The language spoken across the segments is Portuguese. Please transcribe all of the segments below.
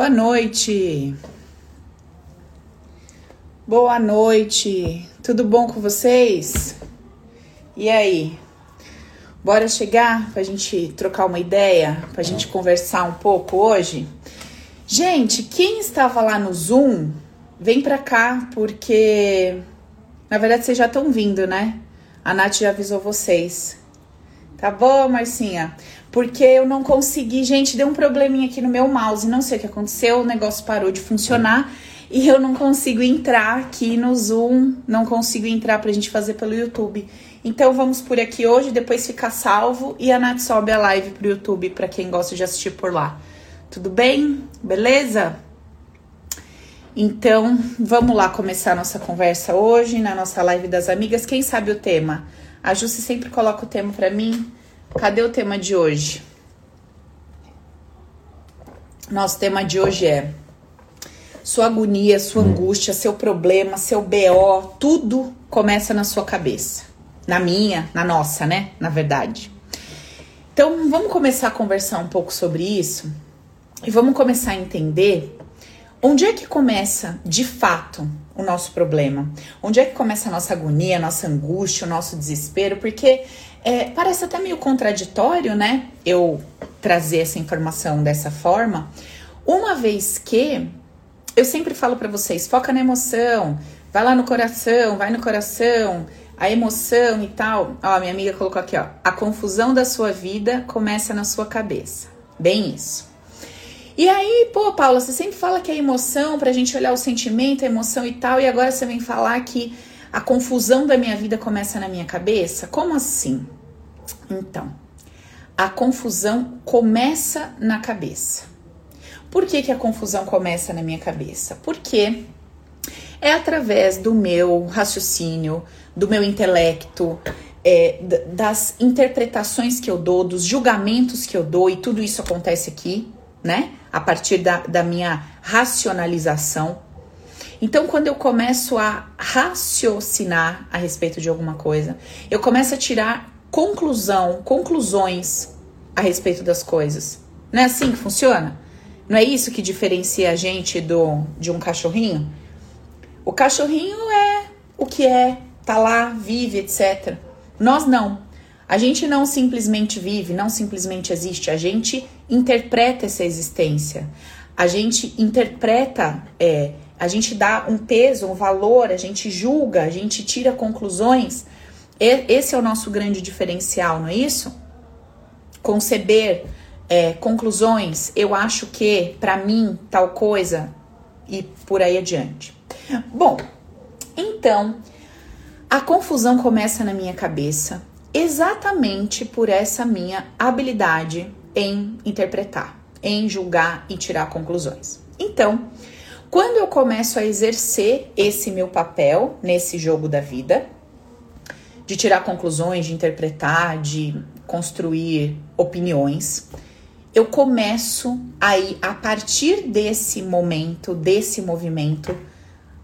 Boa noite. Boa noite. Tudo bom com vocês? E aí? Bora chegar pra gente trocar uma ideia, pra gente conversar um pouco hoje? Gente, quem estava lá no Zoom, vem pra cá, porque na verdade vocês já estão vindo, né? A Nath já avisou vocês. Tá bom, Marcinha? Porque eu não consegui, gente, deu um probleminha aqui no meu mouse, não sei o que aconteceu, o negócio parou de funcionar e eu não consigo entrar aqui no Zoom, não consigo entrar pra gente fazer pelo YouTube. Então vamos por aqui hoje, depois fica salvo e a Nath sobe a live pro YouTube para quem gosta de assistir por lá. Tudo bem? Beleza? Então, vamos lá começar a nossa conversa hoje na nossa live das amigas. Quem sabe o tema? A Jussi sempre coloca o tema para mim. Cadê o tema de hoje? Nosso tema de hoje é sua agonia, sua angústia, seu problema, seu BO, tudo começa na sua cabeça. Na minha, na nossa, né? Na verdade. Então, vamos começar a conversar um pouco sobre isso e vamos começar a entender onde é que começa de fato o nosso problema? Onde é que começa a nossa agonia, a nossa angústia, o nosso desespero? Porque é, parece até meio contraditório, né? Eu trazer essa informação dessa forma, uma vez que eu sempre falo para vocês, foca na emoção, vai lá no coração, vai no coração, a emoção e tal. Ó, minha amiga colocou aqui, ó, a confusão da sua vida começa na sua cabeça. Bem isso. E aí, pô, Paula, você sempre fala que é emoção pra gente olhar o sentimento, a emoção e tal, e agora você vem falar que a confusão da minha vida começa na minha cabeça? Como assim? Então, a confusão começa na cabeça. Por que, que a confusão começa na minha cabeça? Porque é através do meu raciocínio, do meu intelecto, é, das interpretações que eu dou, dos julgamentos que eu dou, e tudo isso acontece aqui, né? A partir da, da minha racionalização. Então, quando eu começo a raciocinar a respeito de alguma coisa, eu começo a tirar conclusão, conclusões a respeito das coisas. Não é assim que funciona? Não é isso que diferencia a gente do de um cachorrinho? O cachorrinho é o que é, tá lá, vive, etc. Nós não. A gente não simplesmente vive, não simplesmente existe, a gente interpreta essa existência. A gente interpreta, é, a gente dá um peso, um valor, a gente julga, a gente tira conclusões. Esse é o nosso grande diferencial, não é isso? Conceber é, conclusões, eu acho que, para mim, tal coisa, e por aí adiante. Bom, então, a confusão começa na minha cabeça exatamente por essa minha habilidade em interpretar, em julgar e tirar conclusões. Então, quando eu começo a exercer esse meu papel nesse jogo da vida, de tirar conclusões, de interpretar, de construir opiniões, eu começo aí, a partir desse momento, desse movimento,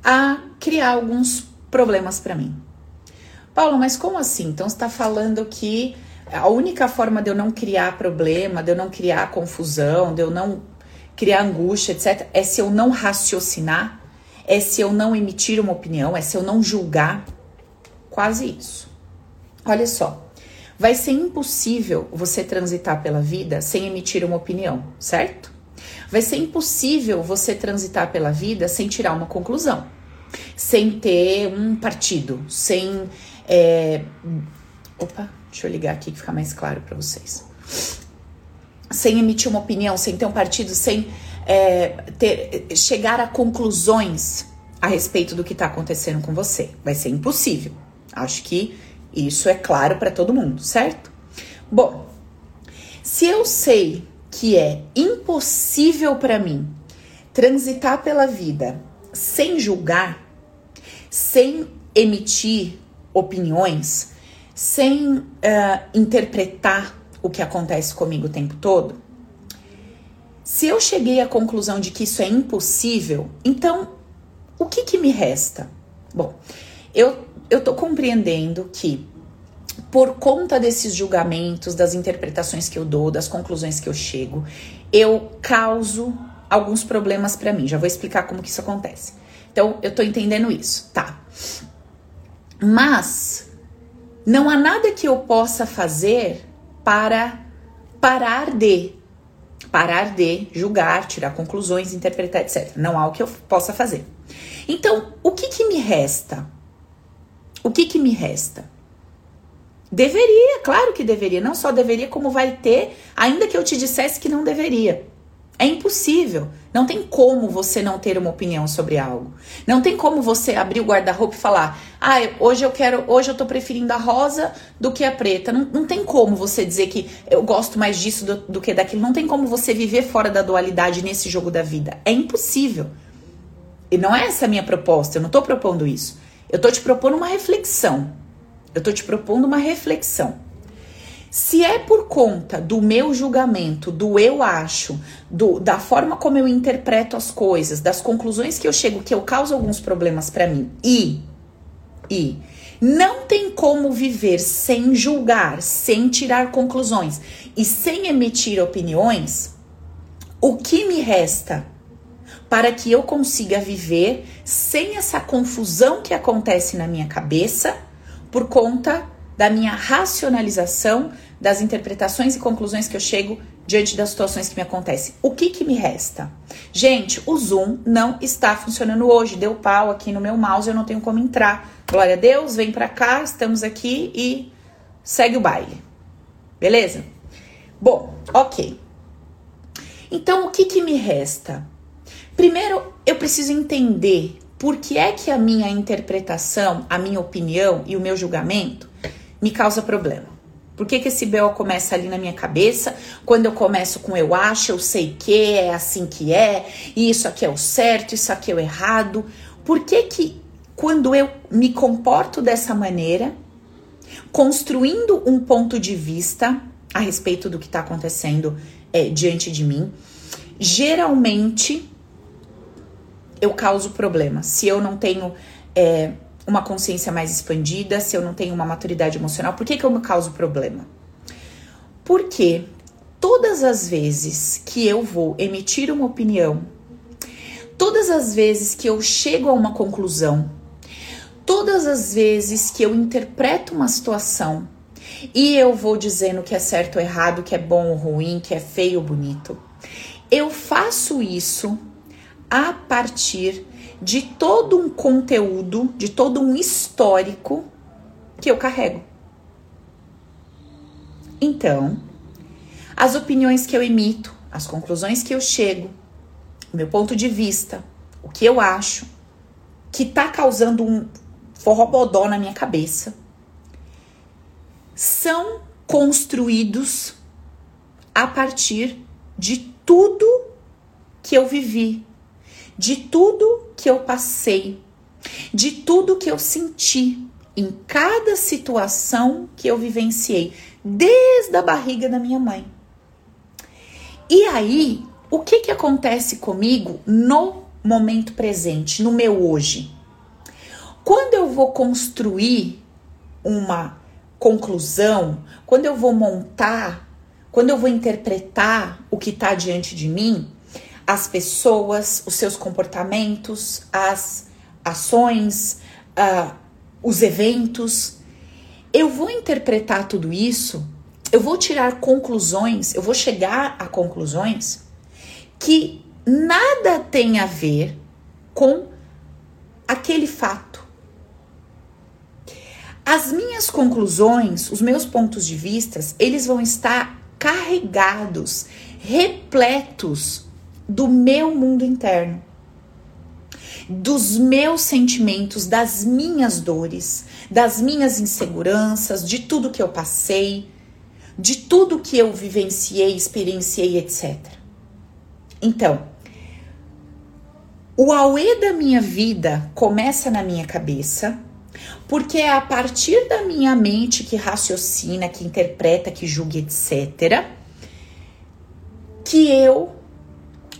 a criar alguns problemas para mim. Paulo, mas como assim? Então você está falando que a única forma de eu não criar problema, de eu não criar confusão, de eu não criar angústia, etc., é se eu não raciocinar, é se eu não emitir uma opinião, é se eu não julgar. Quase isso. Olha só, vai ser impossível você transitar pela vida sem emitir uma opinião, certo? Vai ser impossível você transitar pela vida sem tirar uma conclusão, sem ter um partido, sem é... Opa, deixa eu ligar aqui que fica mais claro para vocês. Sem emitir uma opinião, sem ter um partido, sem é, ter, chegar a conclusões a respeito do que está acontecendo com você. Vai ser impossível. Acho que isso é claro para todo mundo, certo? Bom, se eu sei que é impossível para mim transitar pela vida sem julgar, sem emitir opiniões, sem uh, interpretar o que acontece comigo o tempo todo, se eu cheguei à conclusão de que isso é impossível, então o que, que me resta? Bom, eu, tô compreendendo que por conta desses julgamentos, das interpretações que eu dou, das conclusões que eu chego, eu causo alguns problemas para mim. Já vou explicar como que isso acontece. Então, eu tô entendendo isso, tá? Mas não há nada que eu possa fazer para parar de parar de julgar, tirar conclusões, interpretar, etc. Não há o que eu possa fazer. Então, o que que me resta? O que que me resta? Deveria, claro que deveria. Não só deveria, como vai ter, ainda que eu te dissesse que não deveria. É impossível. Não tem como você não ter uma opinião sobre algo. Não tem como você abrir o guarda-roupa e falar: "Ah, hoje eu quero, hoje eu tô preferindo a rosa do que a preta". Não, não tem como você dizer que eu gosto mais disso do, do que daquilo. Não tem como você viver fora da dualidade nesse jogo da vida. É impossível. E não é essa a minha proposta. Eu não tô propondo isso. Eu tô te propondo uma reflexão. Eu tô te propondo uma reflexão. Se é por conta do meu julgamento, do eu acho, do, da forma como eu interpreto as coisas, das conclusões que eu chego, que eu causo alguns problemas para mim, e, e não tem como viver sem julgar, sem tirar conclusões e sem emitir opiniões, o que me resta para que eu consiga viver sem essa confusão que acontece na minha cabeça por conta da minha racionalização das interpretações e conclusões que eu chego diante das situações que me acontecem. O que que me resta? Gente, o Zoom não está funcionando hoje. Deu pau aqui no meu mouse, eu não tenho como entrar. Glória a Deus, vem pra cá, estamos aqui e segue o baile. Beleza? Bom, ok. Então, o que que me resta? Primeiro, eu preciso entender por que é que a minha interpretação, a minha opinião e o meu julgamento me causa problema. Por que, que esse BO começa ali na minha cabeça? Quando eu começo com eu acho, eu sei que, é assim que é, e isso aqui é o certo, isso aqui é o errado. Por que que quando eu me comporto dessa maneira, construindo um ponto de vista a respeito do que está acontecendo é, diante de mim, geralmente eu causo problema. Se eu não tenho é, uma consciência mais expandida, se eu não tenho uma maturidade emocional, por que, que eu me causo problema? Porque todas as vezes que eu vou emitir uma opinião, todas as vezes que eu chego a uma conclusão, todas as vezes que eu interpreto uma situação e eu vou dizendo que é certo ou errado, que é bom ou ruim, que é feio ou bonito, eu faço isso a partir de todo um conteúdo, de todo um histórico que eu carrego. Então, as opiniões que eu emito, as conclusões que eu chego, meu ponto de vista, o que eu acho, que tá causando um forrobodó na minha cabeça, são construídos a partir de tudo que eu vivi, de tudo que eu passei, de tudo que eu senti em cada situação que eu vivenciei, desde a barriga da minha mãe. E aí, o que que acontece comigo no momento presente, no meu hoje? Quando eu vou construir uma conclusão, quando eu vou montar, quando eu vou interpretar o que está diante de mim, as pessoas, os seus comportamentos, as ações, uh, os eventos. Eu vou interpretar tudo isso, eu vou tirar conclusões, eu vou chegar a conclusões que nada tem a ver com aquele fato. As minhas conclusões, os meus pontos de vistas, eles vão estar carregados, repletos do meu mundo interno, dos meus sentimentos, das minhas dores, das minhas inseguranças, de tudo que eu passei, de tudo que eu vivenciei, experienciei, etc. Então, o auê da minha vida começa na minha cabeça, porque é a partir da minha mente que raciocina, que interpreta, que julga, etc., que eu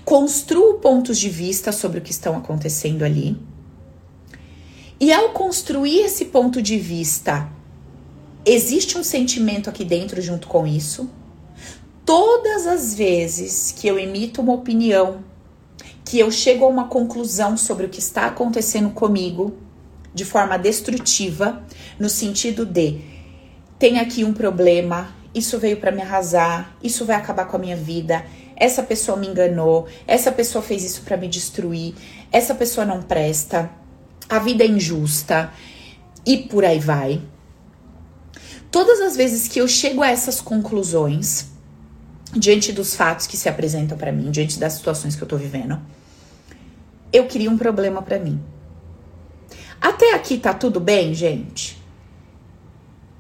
construo pontos de vista sobre o que estão acontecendo ali. E ao construir esse ponto de vista, existe um sentimento aqui dentro junto com isso. Todas as vezes que eu emito uma opinião que eu chego a uma conclusão sobre o que está acontecendo comigo de forma destrutiva, no sentido de tem aqui um problema, isso veio para me arrasar, isso vai acabar com a minha vida, essa pessoa me enganou, essa pessoa fez isso para me destruir, essa pessoa não presta, a vida é injusta e por aí vai. Todas as vezes que eu chego a essas conclusões, diante dos fatos que se apresentam para mim, diante das situações que eu tô vivendo, eu queria um problema para mim. Até aqui tá tudo bem, gente?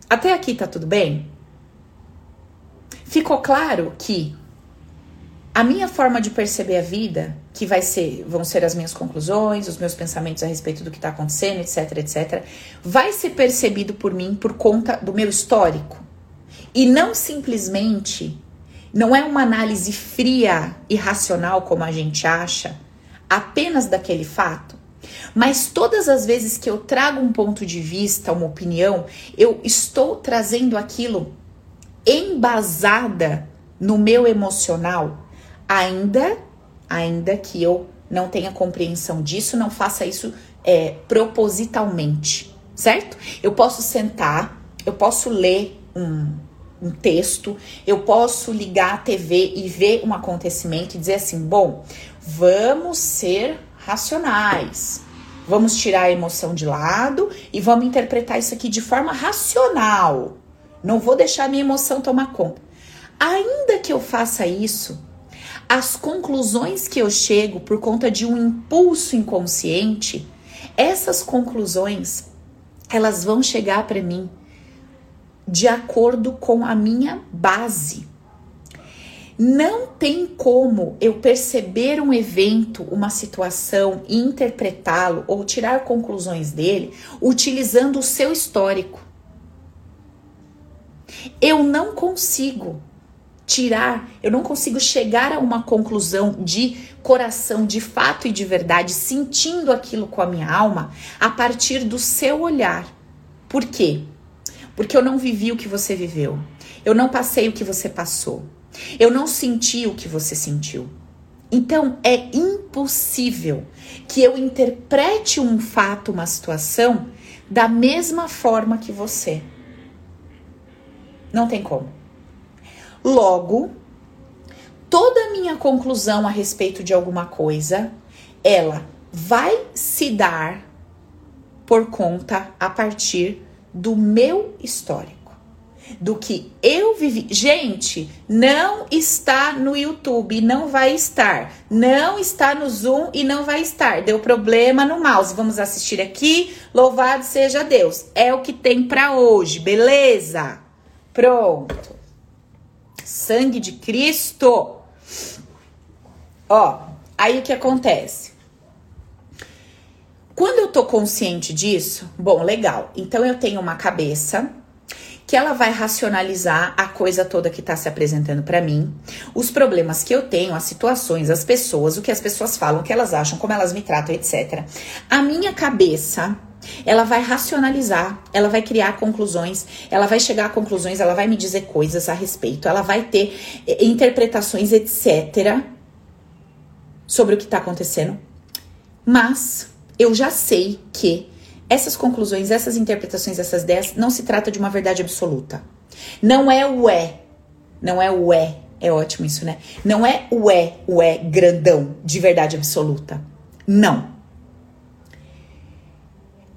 Até aqui tá tudo bem? Ficou claro que a minha forma de perceber a vida, que vai ser, vão ser as minhas conclusões, os meus pensamentos a respeito do que está acontecendo, etc, etc, vai ser percebido por mim por conta do meu histórico. E não simplesmente, não é uma análise fria e racional como a gente acha, apenas daquele fato. Mas todas as vezes que eu trago um ponto de vista, uma opinião, eu estou trazendo aquilo embasada no meu emocional, ainda, ainda que eu não tenha compreensão disso, não faça isso é, propositalmente, certo? Eu posso sentar, eu posso ler um, um texto, eu posso ligar a TV e ver um acontecimento e dizer assim: bom, vamos ser racionais. Vamos tirar a emoção de lado e vamos interpretar isso aqui de forma racional. Não vou deixar minha emoção tomar conta. Ainda que eu faça isso, as conclusões que eu chego por conta de um impulso inconsciente, essas conclusões, elas vão chegar para mim de acordo com a minha base. Não tem como eu perceber um evento, uma situação interpretá-lo ou tirar conclusões dele utilizando o seu histórico. Eu não consigo tirar, eu não consigo chegar a uma conclusão de coração, de fato e de verdade, sentindo aquilo com a minha alma a partir do seu olhar. Por quê? Porque eu não vivi o que você viveu. Eu não passei o que você passou. Eu não senti o que você sentiu. Então é impossível que eu interprete um fato, uma situação, da mesma forma que você. Não tem como. Logo, toda a minha conclusão a respeito de alguma coisa, ela vai se dar por conta a partir do meu histórico, do que eu vivi. Gente, não está no YouTube, não vai estar. Não está no Zoom e não vai estar. Deu problema no mouse. Vamos assistir aqui. Louvado seja Deus. É o que tem para hoje, beleza? Pronto. Sangue de Cristo. Ó, aí o que acontece? Quando eu tô consciente disso, bom, legal. Então eu tenho uma cabeça que ela vai racionalizar a coisa toda que está se apresentando para mim, os problemas que eu tenho, as situações, as pessoas, o que as pessoas falam, o que elas acham, como elas me tratam, etc. A minha cabeça ela vai racionalizar, ela vai criar conclusões, ela vai chegar a conclusões, ela vai me dizer coisas a respeito, ela vai ter eh, interpretações, etc., sobre o que está acontecendo. Mas eu já sei que essas conclusões, essas interpretações, essas ideias, não se trata de uma verdade absoluta. Não é o é, não é o é, é ótimo isso, né? Não é o é, o é grandão de verdade absoluta. Não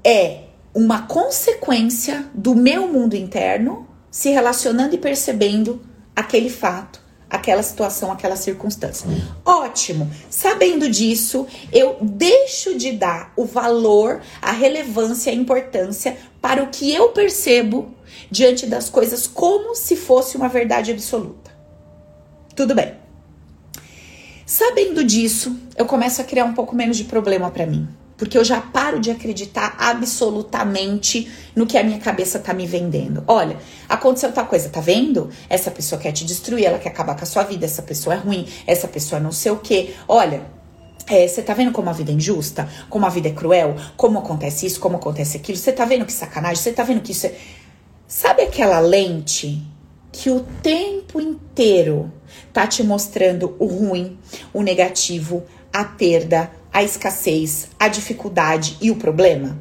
é uma consequência do meu mundo interno se relacionando e percebendo aquele fato, aquela situação, aquela circunstância. Ótimo! Sabendo disso, eu deixo de dar o valor, a relevância, a importância para o que eu percebo diante das coisas como se fosse uma verdade absoluta. Tudo bem. Sabendo disso, eu começo a criar um pouco menos de problema para mim porque eu já paro de acreditar absolutamente no que a minha cabeça tá me vendendo. Olha, aconteceu tal coisa, tá vendo? Essa pessoa quer te destruir, ela quer acabar com a sua vida, essa pessoa é ruim, essa pessoa não sei o quê. Olha, você é, tá vendo como a vida é injusta? Como a vida é cruel? Como acontece isso? Como acontece aquilo? Você tá vendo que sacanagem? Você tá vendo que isso é. Sabe aquela lente que o tempo inteiro tá te mostrando o ruim, o negativo, a perda, a escassez, a dificuldade e o problema?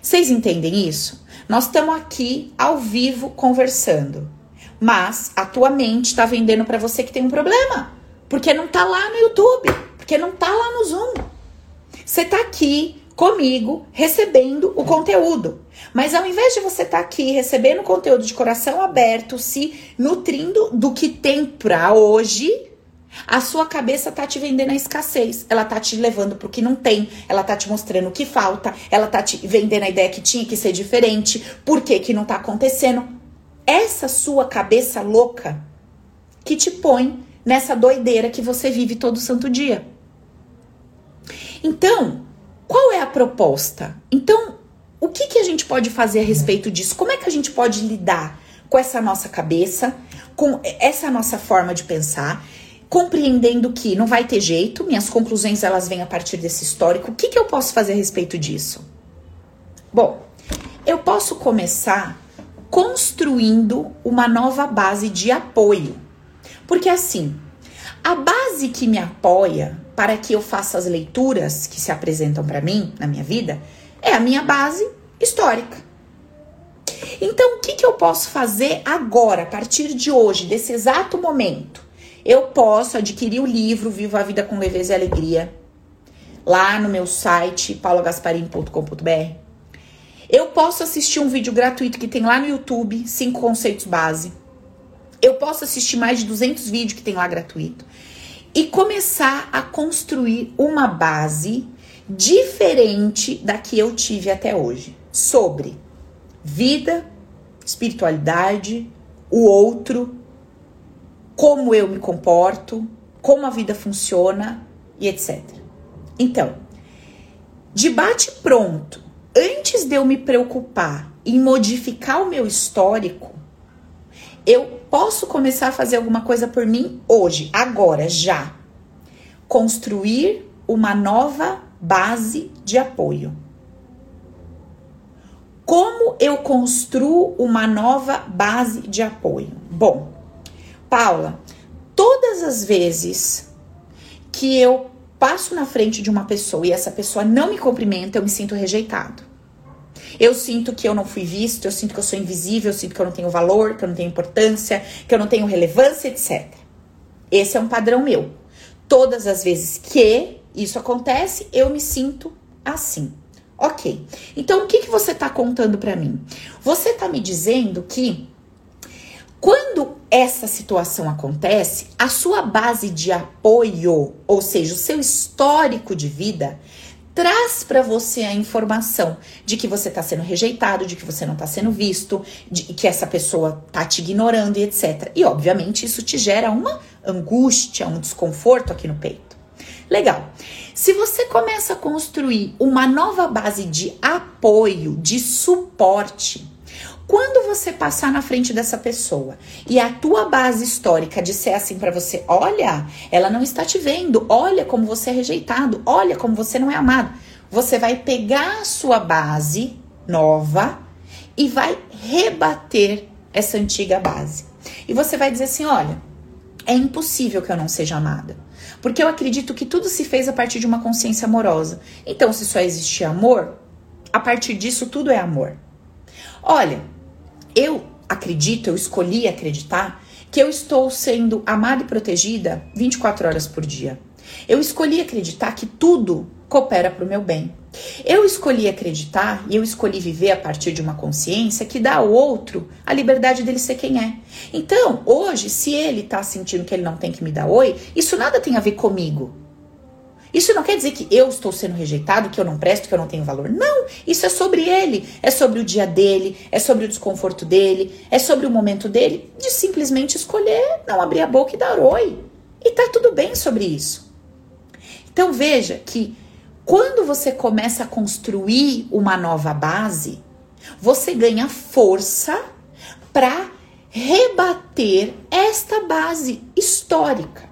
Vocês entendem isso? Nós estamos aqui ao vivo conversando, mas a tua mente está vendendo para você que tem um problema, porque não tá lá no YouTube, porque não tá lá no Zoom. Você tá aqui comigo recebendo o conteúdo. Mas ao invés de você estar tá aqui recebendo conteúdo de coração aberto, se nutrindo do que tem para hoje, a sua cabeça tá te vendendo a escassez. Ela tá te levando pro que não tem. Ela tá te mostrando o que falta. Ela tá te vendendo a ideia que tinha que ser diferente. Por que que não tá acontecendo? Essa sua cabeça louca que te põe nessa doideira que você vive todo santo dia. Então, qual é a proposta? Então, o que, que a gente pode fazer a respeito disso? Como é que a gente pode lidar com essa nossa cabeça, com essa nossa forma de pensar, compreendendo que não vai ter jeito, minhas conclusões elas vêm a partir desse histórico. O que, que eu posso fazer a respeito disso? Bom, eu posso começar construindo uma nova base de apoio. Porque assim, a base que me apoia para que eu faça as leituras que se apresentam para mim na minha vida é a minha base histórica. Então, o que, que eu posso fazer agora, a partir de hoje, desse exato momento? Eu posso adquirir o livro Viva a Vida com Leveza e Alegria lá no meu site paulagasparim.com.br. Eu posso assistir um vídeo gratuito que tem lá no YouTube, cinco conceitos base. Eu posso assistir mais de 200 vídeos que tem lá gratuito e começar a construir uma base diferente da que eu tive até hoje sobre vida, espiritualidade, o outro, como eu me comporto, como a vida funciona e etc. Então, de bate pronto, antes de eu me preocupar em modificar o meu histórico, eu posso começar a fazer alguma coisa por mim hoje, agora, já. Construir uma nova base de apoio. Como eu construo uma nova base de apoio? Bom, Paula, todas as vezes que eu passo na frente de uma pessoa e essa pessoa não me cumprimenta, eu me sinto rejeitado. Eu sinto que eu não fui visto, eu sinto que eu sou invisível, eu sinto que eu não tenho valor, que eu não tenho importância, que eu não tenho relevância, etc. Esse é um padrão meu. Todas as vezes que isso acontece, eu me sinto assim. Ok. Então, o que, que você está contando para mim? Você está me dizendo que quando essa situação acontece, a sua base de apoio, ou seja, o seu histórico de vida, traz para você a informação de que você está sendo rejeitado, de que você não está sendo visto, de que essa pessoa está te ignorando e etc. E obviamente isso te gera uma angústia, um desconforto aqui no peito. Legal. Se você começa a construir uma nova base de apoio, de suporte, quando você passar na frente dessa pessoa e a tua base histórica disser assim para você, olha, ela não está te vendo, olha como você é rejeitado, olha como você não é amado, você vai pegar a sua base nova e vai rebater essa antiga base. E você vai dizer assim, olha, é impossível que eu não seja amada. Porque eu acredito que tudo se fez a partir de uma consciência amorosa. Então, se só existe amor, a partir disso tudo é amor. Olha, eu acredito, eu escolhi acreditar que eu estou sendo amada e protegida 24 horas por dia. Eu escolhi acreditar que tudo coopera para o meu bem. Eu escolhi acreditar e eu escolhi viver a partir de uma consciência que dá ao outro a liberdade dele ser quem é. Então, hoje, se ele está sentindo que ele não tem que me dar oi, isso nada tem a ver comigo. Isso não quer dizer que eu estou sendo rejeitado, que eu não presto, que eu não tenho valor. Não, isso é sobre ele, é sobre o dia dele, é sobre o desconforto dele, é sobre o momento dele de simplesmente escolher não abrir a boca e dar oi. E tá tudo bem sobre isso. Então veja que quando você começa a construir uma nova base, você ganha força para rebater esta base histórica.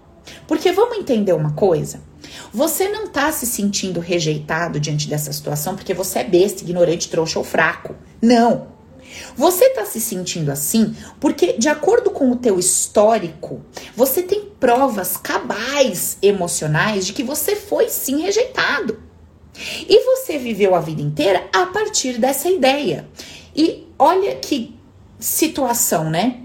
Porque vamos entender uma coisa? Você não está se sentindo rejeitado diante dessa situação porque você é besta, ignorante, trouxa ou fraco. Não. Você está se sentindo assim porque, de acordo com o teu histórico, você tem provas cabais emocionais de que você foi sim rejeitado. E você viveu a vida inteira a partir dessa ideia. E olha que situação, né?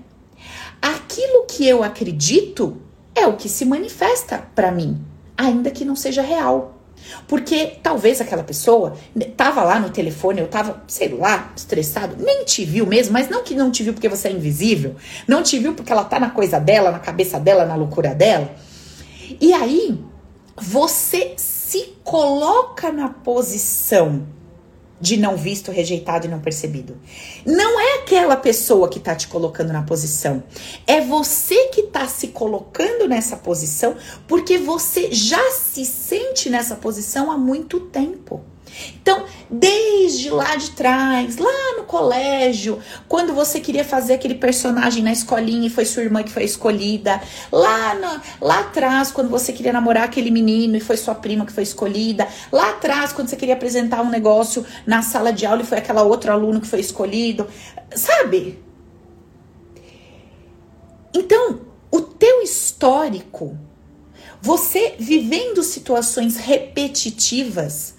Aquilo que eu acredito é o que se manifesta para mim, ainda que não seja real. Porque talvez aquela pessoa tava lá no telefone, eu tava, sei lá, estressado, nem te viu mesmo, mas não que não te viu porque você é invisível, não te viu porque ela tá na coisa dela, na cabeça dela, na loucura dela. E aí, você se coloca na posição de não visto, rejeitado e não percebido. Não é aquela pessoa que tá te colocando na posição. É você que tá se colocando nessa posição porque você já se sente nessa posição há muito tempo. Então, desde lá de trás, lá no colégio, quando você queria fazer aquele personagem na escolinha e foi sua irmã que foi escolhida, lá, lá atrás, quando você queria namorar aquele menino e foi sua prima que foi escolhida, lá atrás, quando você queria apresentar um negócio na sala de aula e foi aquela outra aluno que foi escolhido, sabe? Então, o teu histórico, você vivendo situações repetitivas,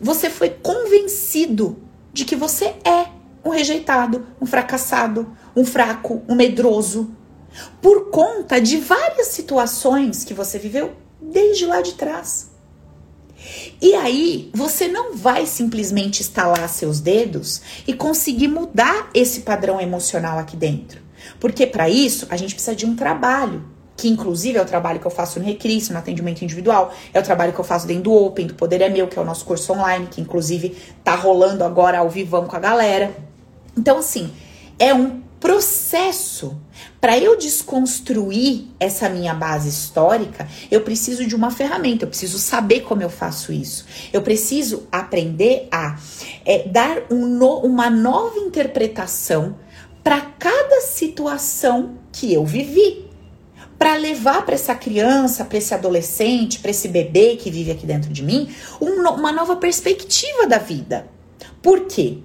você foi convencido de que você é um rejeitado, um fracassado, um fraco, um medroso, por conta de várias situações que você viveu desde lá de trás. E aí, você não vai simplesmente estalar seus dedos e conseguir mudar esse padrão emocional aqui dentro. Porque para isso, a gente precisa de um trabalho que inclusive é o trabalho que eu faço no Recris, no atendimento individual, é o trabalho que eu faço dentro do Open, do Poder é Meu, que é o nosso curso online, que inclusive tá rolando agora ao vivão com a galera. Então, assim, é um processo. Para eu desconstruir essa minha base histórica, eu preciso de uma ferramenta, eu preciso saber como eu faço isso. Eu preciso aprender a é, dar um no, uma nova interpretação para cada situação que eu vivi para levar para essa criança, para esse adolescente, para esse bebê que vive aqui dentro de mim, um, uma nova perspectiva da vida. Por quê?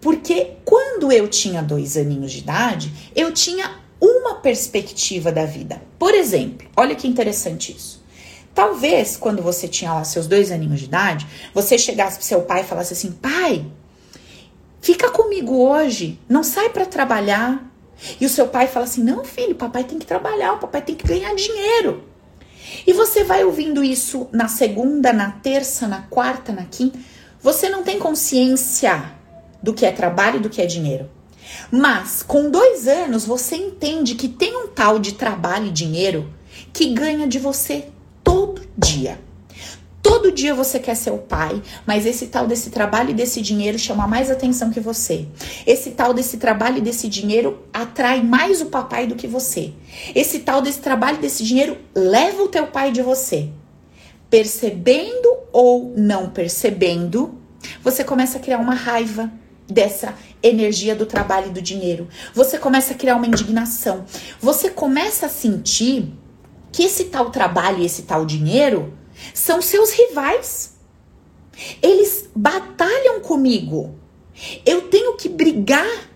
Porque quando eu tinha dois aninhos de idade, eu tinha uma perspectiva da vida. Por exemplo, olha que interessante isso. Talvez quando você tinha lá seus dois aninhos de idade, você chegasse pro seu pai e falasse assim: pai, fica comigo hoje, não sai para trabalhar, e o seu pai fala assim: não, filho, papai tem que trabalhar, o papai tem que ganhar dinheiro. E você vai ouvindo isso na segunda, na terça, na quarta, na quinta. Você não tem consciência do que é trabalho e do que é dinheiro. Mas com dois anos você entende que tem um tal de trabalho e dinheiro que ganha de você todo dia. Todo dia você quer ser o pai, mas esse tal desse trabalho e desse dinheiro chama mais atenção que você. Esse tal desse trabalho e desse dinheiro atrai mais o papai do que você. Esse tal desse trabalho e desse dinheiro leva o teu pai de você. Percebendo ou não percebendo, você começa a criar uma raiva dessa energia do trabalho e do dinheiro. Você começa a criar uma indignação. Você começa a sentir que esse tal trabalho e esse tal dinheiro são seus rivais. Eles batalham comigo. Eu tenho que brigar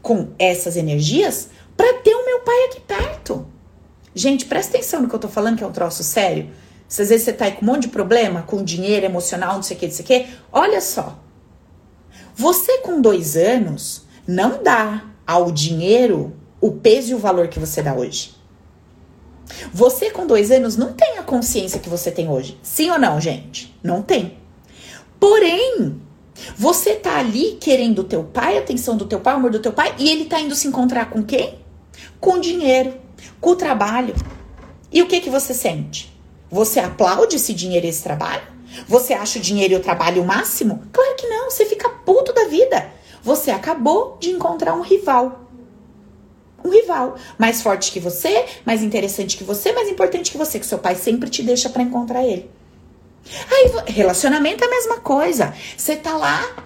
com essas energias para ter o meu pai aqui perto. Gente, presta atenção no que eu tô falando, que é um troço sério. Se às vezes você tá aí com um monte de problema, com dinheiro emocional, não sei o que, não sei o que, olha só. Você com dois anos não dá ao dinheiro o peso e o valor que você dá hoje. Você com dois anos não tem a consciência que você tem hoje. Sim ou não, gente? Não tem. Porém, você tá ali querendo o teu pai, a atenção do teu pai, o amor do teu pai, e ele tá indo se encontrar com quem? Com dinheiro, com o trabalho. E o que que você sente? Você aplaude esse dinheiro e esse trabalho? Você acha o dinheiro e o trabalho o máximo? Claro que não, você fica puto da vida. Você acabou de encontrar um rival um rival mais forte que você, mais interessante que você, mais importante que você, que seu pai sempre te deixa para encontrar ele. Aí, relacionamento é a mesma coisa. Você tá lá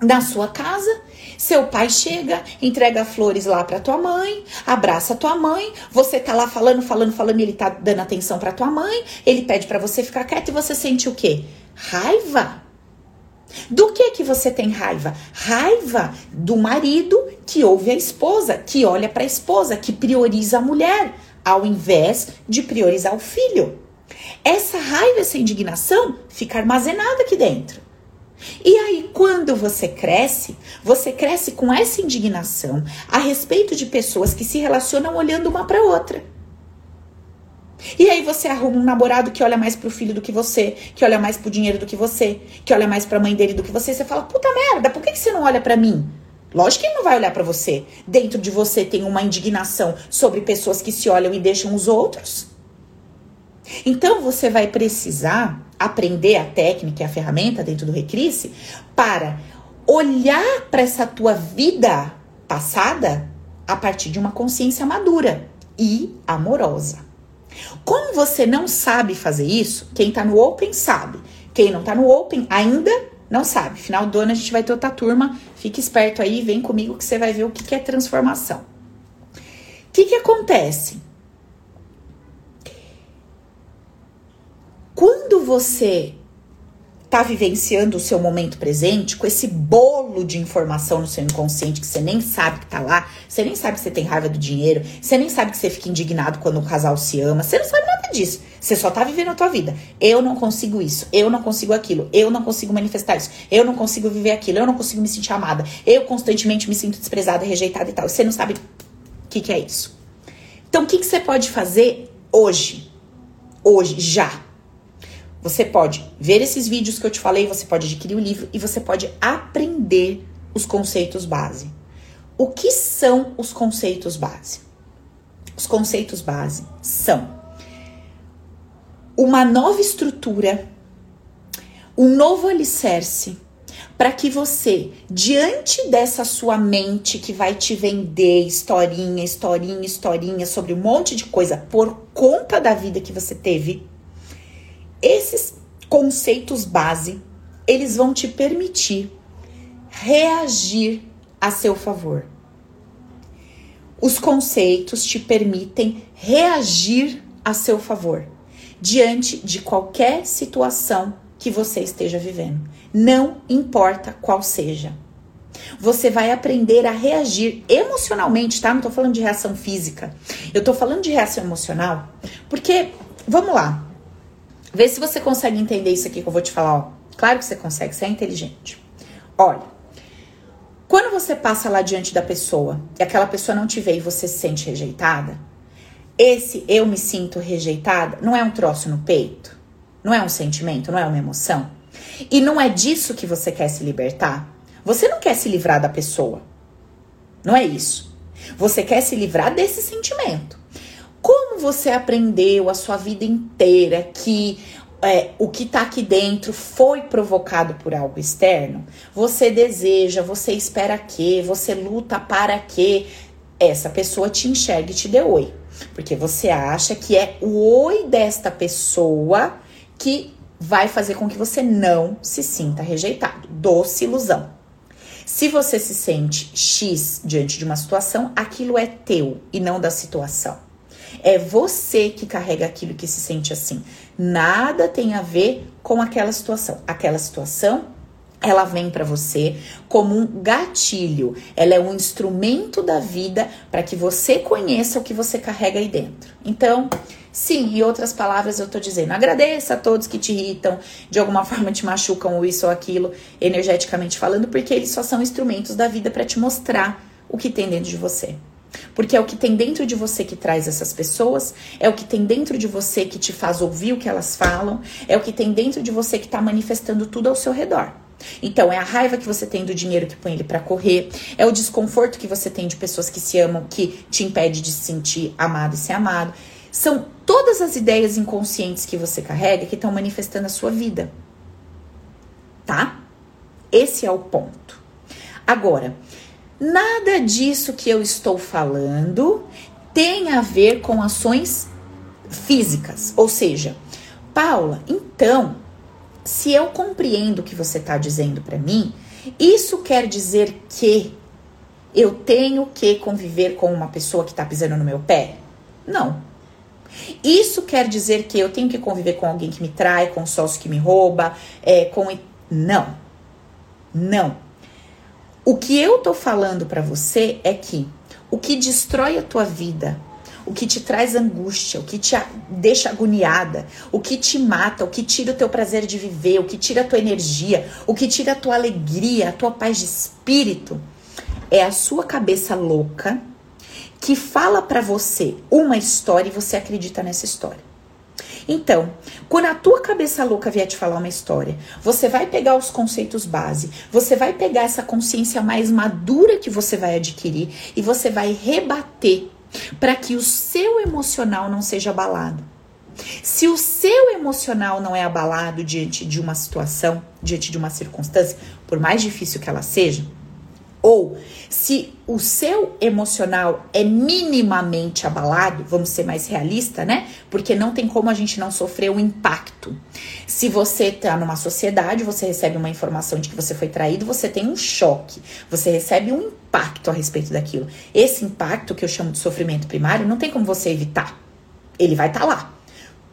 na sua casa, seu pai chega, entrega flores lá para tua mãe, abraça tua mãe, você tá lá falando, falando, falando, ele tá dando atenção para tua mãe, ele pede para você ficar quieto e você sente o quê? Raiva. Do que que você tem raiva? Raiva do marido que ouve a esposa, que olha para a esposa, que prioriza a mulher, ao invés de priorizar o filho. Essa raiva, essa indignação fica armazenada aqui dentro. E aí, quando você cresce, você cresce com essa indignação a respeito de pessoas que se relacionam olhando uma para outra. E aí você arruma um namorado que olha mais pro filho do que você, que olha mais pro dinheiro do que você, que olha mais pra mãe dele do que você. Você fala, puta merda, por que, que você não olha para mim? Lógico que ele não vai olhar para você. Dentro de você tem uma indignação sobre pessoas que se olham e deixam os outros. Então você vai precisar aprender a técnica e a ferramenta dentro do Recrisse para olhar para essa tua vida passada a partir de uma consciência madura e amorosa. Como você não sabe fazer isso, quem tá no Open sabe. Quem não tá no Open ainda não sabe. Final do ano a gente vai ter outra turma. Fique esperto aí, vem comigo que você vai ver o que é transformação. O que, que acontece? Quando você tá vivenciando o seu momento presente com esse bolo de informação no seu inconsciente que você nem sabe que tá lá, você nem sabe que você tem raiva do dinheiro, você nem sabe que você fica indignado quando o casal se ama, você não sabe nada disso. Você só tá vivendo a tua vida. Eu não consigo isso, eu não consigo aquilo, eu não consigo manifestar isso, eu não consigo viver aquilo, eu não consigo me sentir amada, eu constantemente me sinto desprezada, rejeitada e tal. Você não sabe o que, que é isso. Então, o que, que você pode fazer hoje? Hoje, já você pode ver esses vídeos que eu te falei, você pode adquirir o livro e você pode aprender os conceitos base. O que são os conceitos base? Os conceitos base são uma nova estrutura, um novo alicerce para que você, diante dessa sua mente que vai te vender historinha, historinha, historinha sobre um monte de coisa por conta da vida que você teve, esses conceitos base, eles vão te permitir reagir a seu favor. Os conceitos te permitem reagir a seu favor diante de qualquer situação que você esteja vivendo, não importa qual seja. Você vai aprender a reagir emocionalmente, tá? Não tô falando de reação física. Eu tô falando de reação emocional, porque vamos lá. Vê se você consegue entender isso aqui que eu vou te falar, ó. Claro que você consegue, você é inteligente. Olha, quando você passa lá diante da pessoa e aquela pessoa não te vê e você se sente rejeitada, esse eu me sinto rejeitada não é um troço no peito, não é um sentimento, não é uma emoção. E não é disso que você quer se libertar. Você não quer se livrar da pessoa. Não é isso. Você quer se livrar desse sentimento. Você aprendeu a sua vida inteira que é, o que está aqui dentro foi provocado por algo externo? Você deseja, você espera que, você luta para que essa pessoa te enxergue e te dê oi. Porque você acha que é o oi desta pessoa que vai fazer com que você não se sinta rejeitado. Doce ilusão. Se você se sente X diante de uma situação, aquilo é teu e não da situação. É você que carrega aquilo que se sente assim. Nada tem a ver com aquela situação. Aquela situação ela vem para você como um gatilho. Ela é um instrumento da vida para que você conheça o que você carrega aí dentro. Então, sim, em outras palavras, eu tô dizendo, agradeça a todos que te irritam, de alguma forma te machucam ou isso ou aquilo, energeticamente falando, porque eles só são instrumentos da vida para te mostrar o que tem dentro de você. Porque é o que tem dentro de você que traz essas pessoas, é o que tem dentro de você que te faz ouvir o que elas falam, é o que tem dentro de você que está manifestando tudo ao seu redor. Então, é a raiva que você tem do dinheiro que põe ele para correr, é o desconforto que você tem de pessoas que se amam, que te impede de se sentir amado e ser amado. São todas as ideias inconscientes que você carrega que estão manifestando a sua vida. Tá? Esse é o ponto. Agora, Nada disso que eu estou falando tem a ver com ações físicas. Ou seja, Paula, então, se eu compreendo o que você está dizendo para mim, isso quer dizer que eu tenho que conviver com uma pessoa que está pisando no meu pé? Não. Isso quer dizer que eu tenho que conviver com alguém que me trai, com um sócio que me rouba, é, com. Não. Não. O que eu tô falando para você é que o que destrói a tua vida, o que te traz angústia, o que te deixa agoniada, o que te mata, o que tira o teu prazer de viver, o que tira a tua energia, o que tira a tua alegria, a tua paz de espírito, é a sua cabeça louca que fala para você uma história e você acredita nessa história. Então, quando a tua cabeça louca vier te falar uma história, você vai pegar os conceitos base, você vai pegar essa consciência mais madura que você vai adquirir e você vai rebater para que o seu emocional não seja abalado. Se o seu emocional não é abalado diante de uma situação, diante de uma circunstância, por mais difícil que ela seja, ou se o seu emocional é minimamente abalado, vamos ser mais realista, né? Porque não tem como a gente não sofrer um impacto. Se você tá numa sociedade, você recebe uma informação de que você foi traído, você tem um choque, você recebe um impacto a respeito daquilo. Esse impacto que eu chamo de sofrimento primário, não tem como você evitar. Ele vai estar tá lá.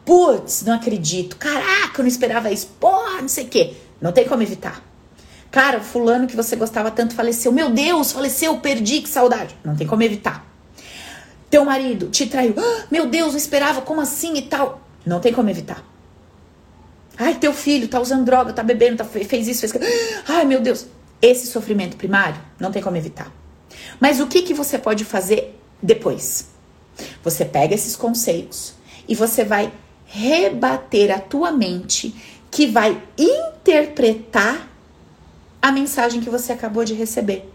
Putz, não acredito. Caraca, eu não esperava isso. Porra, não sei o quê. Não tem como evitar. Cara, fulano que você gostava tanto faleceu. Meu Deus, faleceu, perdi, que saudade. Não tem como evitar. Teu marido te traiu. Ah, meu Deus, não esperava, como assim e tal. Não tem como evitar. Ai, teu filho tá usando droga, tá bebendo, tá, fez isso, fez aquilo. Ai, meu Deus. Esse sofrimento primário não tem como evitar. Mas o que, que você pode fazer depois? Você pega esses conceitos e você vai rebater a tua mente que vai interpretar a mensagem que você acabou de receber.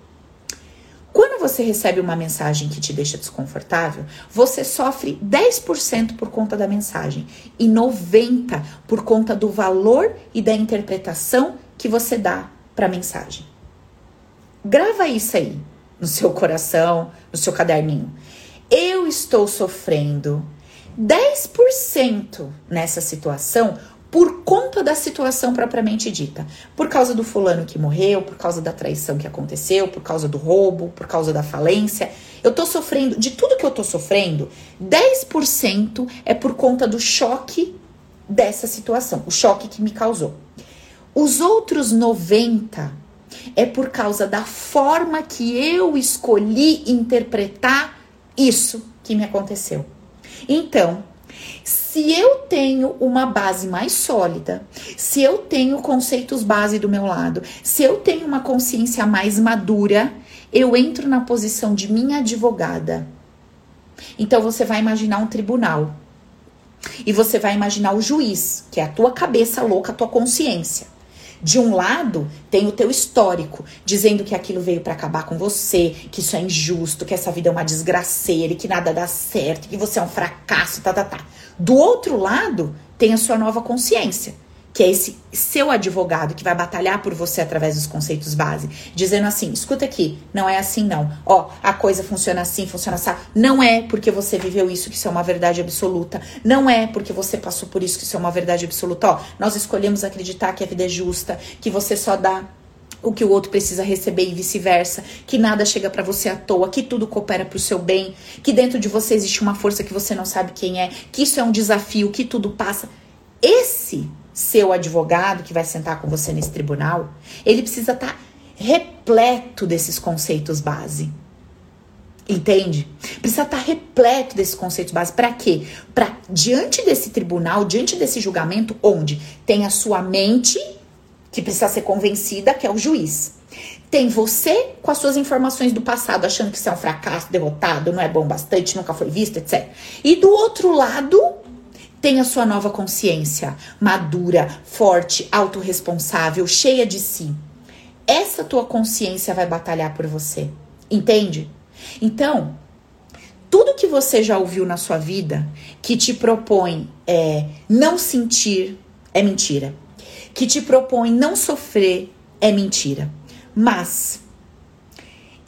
Quando você recebe uma mensagem que te deixa desconfortável, você sofre 10% por conta da mensagem e 90% por conta do valor e da interpretação que você dá para a mensagem. Grava isso aí no seu coração, no seu caderninho. Eu estou sofrendo 10% nessa situação por conta da situação propriamente dita. Por causa do fulano que morreu, por causa da traição que aconteceu, por causa do roubo, por causa da falência. Eu tô sofrendo, de tudo que eu tô sofrendo, 10% é por conta do choque dessa situação, o choque que me causou. Os outros 90 é por causa da forma que eu escolhi interpretar isso que me aconteceu. Então, se eu tenho uma base mais sólida, se eu tenho conceitos base do meu lado, se eu tenho uma consciência mais madura, eu entro na posição de minha advogada. Então você vai imaginar um tribunal. E você vai imaginar o juiz, que é a tua cabeça louca, a tua consciência. De um lado, tem o teu histórico, dizendo que aquilo veio para acabar com você, que isso é injusto, que essa vida é uma desgraceira, que nada dá certo, que você é um fracasso, tá, tá, tá. Do outro lado, tem a sua nova consciência, que é esse seu advogado que vai batalhar por você através dos conceitos base, dizendo assim: escuta aqui, não é assim não. Ó, a coisa funciona assim, funciona assim. Não é porque você viveu isso que isso é uma verdade absoluta. Não é porque você passou por isso que isso é uma verdade absoluta. Ó, nós escolhemos acreditar que a vida é justa, que você só dá o que o outro precisa receber e vice-versa, que nada chega para você à toa, que tudo coopera para o seu bem, que dentro de você existe uma força que você não sabe quem é, que isso é um desafio, que tudo passa. Esse seu advogado que vai sentar com você nesse tribunal, ele precisa estar tá repleto desses conceitos base. Entende? Precisa estar tá repleto desses conceitos base. Para quê? Para diante desse tribunal, diante desse julgamento, onde tem a sua mente que precisa ser convencida, que é o juiz. Tem você com as suas informações do passado, achando que você é um fracasso, derrotado, não é bom bastante, nunca foi visto, etc. E do outro lado, tem a sua nova consciência, madura, forte, autorresponsável, cheia de si. Essa tua consciência vai batalhar por você. Entende? Então, tudo que você já ouviu na sua vida que te propõe é, não sentir é mentira que te propõe não sofrer é mentira. Mas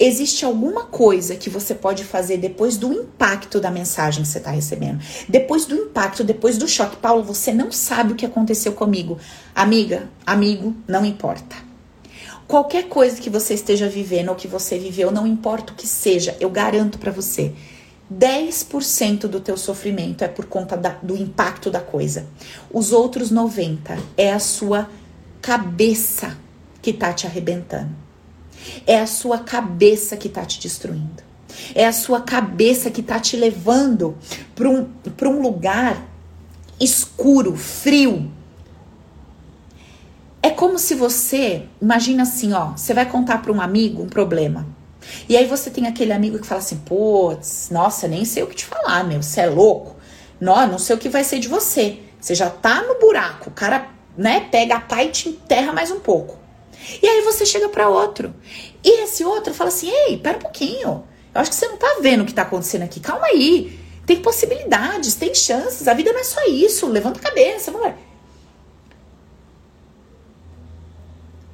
existe alguma coisa que você pode fazer depois do impacto da mensagem que você está recebendo. Depois do impacto, depois do choque. Paulo, você não sabe o que aconteceu comigo. Amiga, amigo, não importa. Qualquer coisa que você esteja vivendo ou que você viveu, não importa o que seja, eu garanto para você 10% do teu sofrimento é por conta da, do impacto da coisa. Os outros 90 é a sua cabeça que tá te arrebentando. É a sua cabeça que tá te destruindo. É a sua cabeça que tá te levando para um, um lugar escuro, frio. É como se você, imagina assim, ó, você vai contar para um amigo um problema. E aí você tem aquele amigo que fala assim, putz, nossa, nem sei o que te falar, meu, você é louco. Não, não sei o que vai ser de você. Você já tá no buraco, o cara, né, pega a pá e te enterra mais um pouco. E aí você chega para outro. E esse outro fala assim: "Ei, pera um pouquinho. Eu acho que você não tá vendo o que tá acontecendo aqui. Calma aí. Tem possibilidades, tem chances. A vida não é só isso. Levanta a cabeça, vamos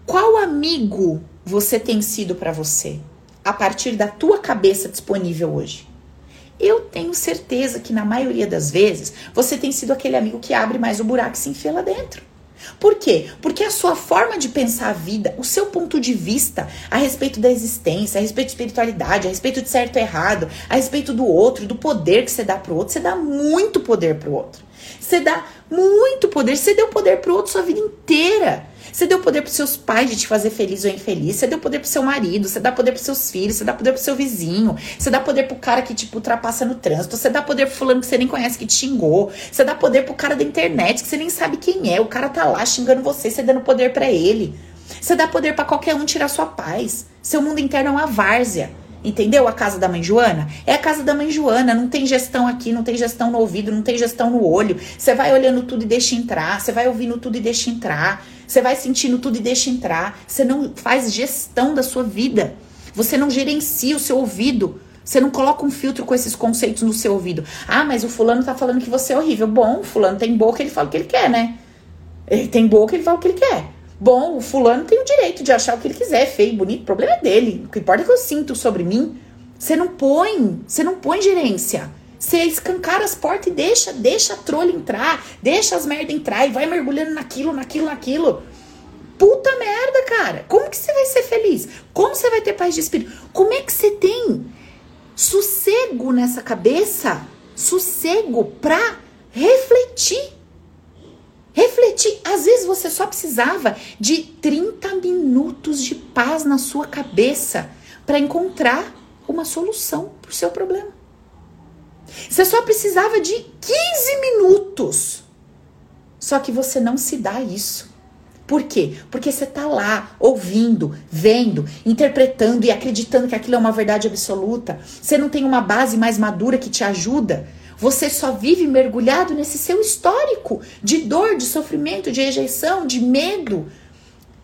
Qual amigo você tem sido para você a partir da tua cabeça disponível hoje? Eu tenho certeza que na maioria das vezes você tem sido aquele amigo que abre mais o buraco e se enfia lá dentro. Por quê? Porque a sua forma de pensar a vida, o seu ponto de vista a respeito da existência, a respeito de espiritualidade, a respeito de certo e errado, a respeito do outro, do poder que você dá pro outro, você dá muito poder pro outro. Você dá muito poder, você deu poder pro outro sua vida inteira. Você deu poder pros seus pais de te fazer feliz ou infeliz. Você deu poder pro seu marido. Você dá poder pros seus filhos. Você dá poder pro seu vizinho. Você dá poder pro cara que, tipo, ultrapassa no trânsito. Você dá poder pro fulano que você nem conhece que te xingou. Você dá poder pro cara da internet que você nem sabe quem é. O cara tá lá xingando você. Você dando poder para ele. Você dá poder para qualquer um tirar sua paz. Seu mundo interno é uma várzea. Entendeu? A casa da mãe Joana? É a casa da mãe Joana. Não tem gestão aqui, não tem gestão no ouvido, não tem gestão no olho. Você vai olhando tudo e deixa entrar. Você vai ouvindo tudo e deixa entrar. Você vai sentindo tudo e deixa entrar. Você não faz gestão da sua vida. Você não gerencia o seu ouvido. Você não coloca um filtro com esses conceitos no seu ouvido. Ah, mas o fulano tá falando que você é horrível. Bom, o fulano tem boca, ele fala o que ele quer, né? Ele tem boca, ele fala o que ele quer. Bom, o fulano tem o direito de achar o que ele quiser, feio, bonito, o problema é dele. O que importa é que eu sinto sobre mim. Você não põe, você não põe gerência. Você escancara as portas e deixa, deixa a trolha entrar, deixa as merda entrar e vai mergulhando naquilo, naquilo, naquilo. Puta merda, cara. Como que você vai ser feliz? Como você vai ter paz de espírito? Como é que você tem sossego nessa cabeça? Sossego pra refletir. Refletir. Às vezes você só precisava de 30 minutos de paz na sua cabeça para encontrar uma solução pro seu problema. Você só precisava de 15 minutos. Só que você não se dá isso. Por quê? Porque você tá lá ouvindo, vendo, interpretando e acreditando que aquilo é uma verdade absoluta. Você não tem uma base mais madura que te ajuda. Você só vive mergulhado nesse seu histórico de dor, de sofrimento, de rejeição, de medo,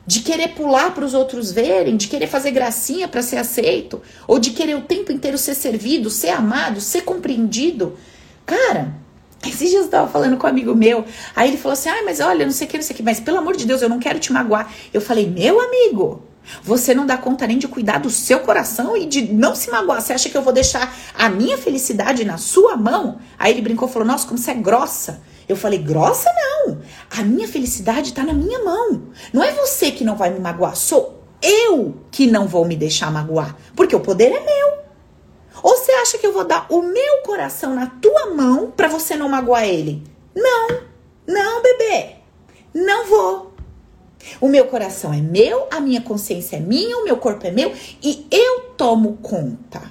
de querer pular para os outros verem, de querer fazer gracinha para ser aceito, ou de querer o tempo inteiro ser servido, ser amado, ser compreendido. Cara, esses dias eu estava falando com um amigo meu, aí ele falou assim: ah, mas olha, não sei o que, não sei o que, mas pelo amor de Deus, eu não quero te magoar. Eu falei: meu amigo, você não dá conta nem de cuidar do seu coração e de não se magoar. Você acha que eu vou deixar a minha felicidade na sua mão? Aí ele brincou falou: nossa, como você é grossa. Eu falei, grossa não. A minha felicidade está na minha mão. Não é você que não vai me magoar, sou eu que não vou me deixar magoar, porque o poder é meu. Ou você acha que eu vou dar o meu coração na tua mão para você não magoar ele? Não. Não, bebê. Não vou. O meu coração é meu, a minha consciência é minha, o meu corpo é meu e eu tomo conta.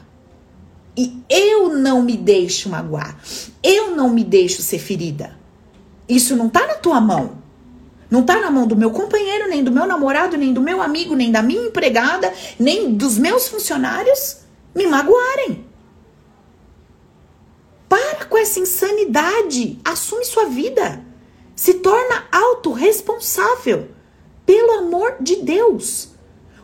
E eu não me deixo magoar. Eu não me deixo ser ferida. Isso não tá na tua mão. Não tá na mão do meu companheiro, nem do meu namorado, nem do meu amigo, nem da minha empregada, nem dos meus funcionários me magoarem. Para com essa insanidade. Assume sua vida. Se torna autorresponsável. Pelo amor de Deus.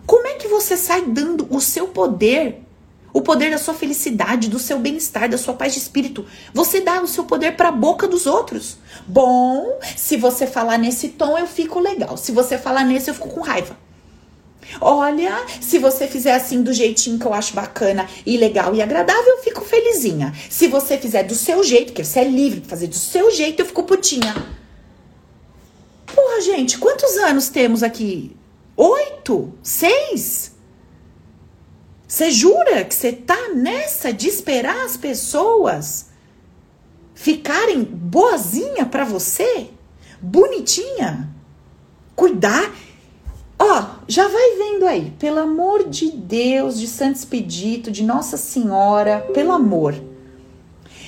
Como é que você sai dando o seu poder o poder da sua felicidade, do seu bem-estar, da sua paz de espírito. Você dá o seu poder para a boca dos outros. Bom, se você falar nesse tom, eu fico legal. Se você falar nesse, eu fico com raiva. Olha, se você fizer assim do jeitinho que eu acho bacana e legal e agradável, eu fico felizinha. Se você fizer do seu jeito, que você é livre de fazer do seu jeito, eu fico putinha. Porra, gente, quantos anos temos aqui? Oito? Seis? Você jura que você tá nessa de esperar as pessoas ficarem boazinha para você? Bonitinha? Cuidar. Ó, já vai vendo aí, pelo amor de Deus, de Santo Expedito, de Nossa Senhora, pelo amor.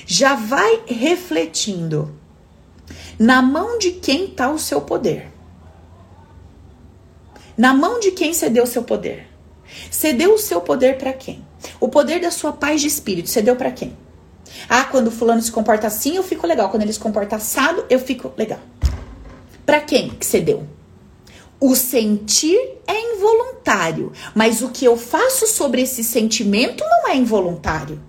Já vai refletindo. Na mão de quem está o seu poder? Na mão de quem cedeu o seu poder? Cedeu o seu poder para quem? O poder da sua paz de espírito cedeu para quem? Ah, quando fulano se comporta assim, eu fico legal. Quando ele se comporta assado, eu fico legal. Para quem que cedeu? O sentir é involuntário, mas o que eu faço sobre esse sentimento não é involuntário.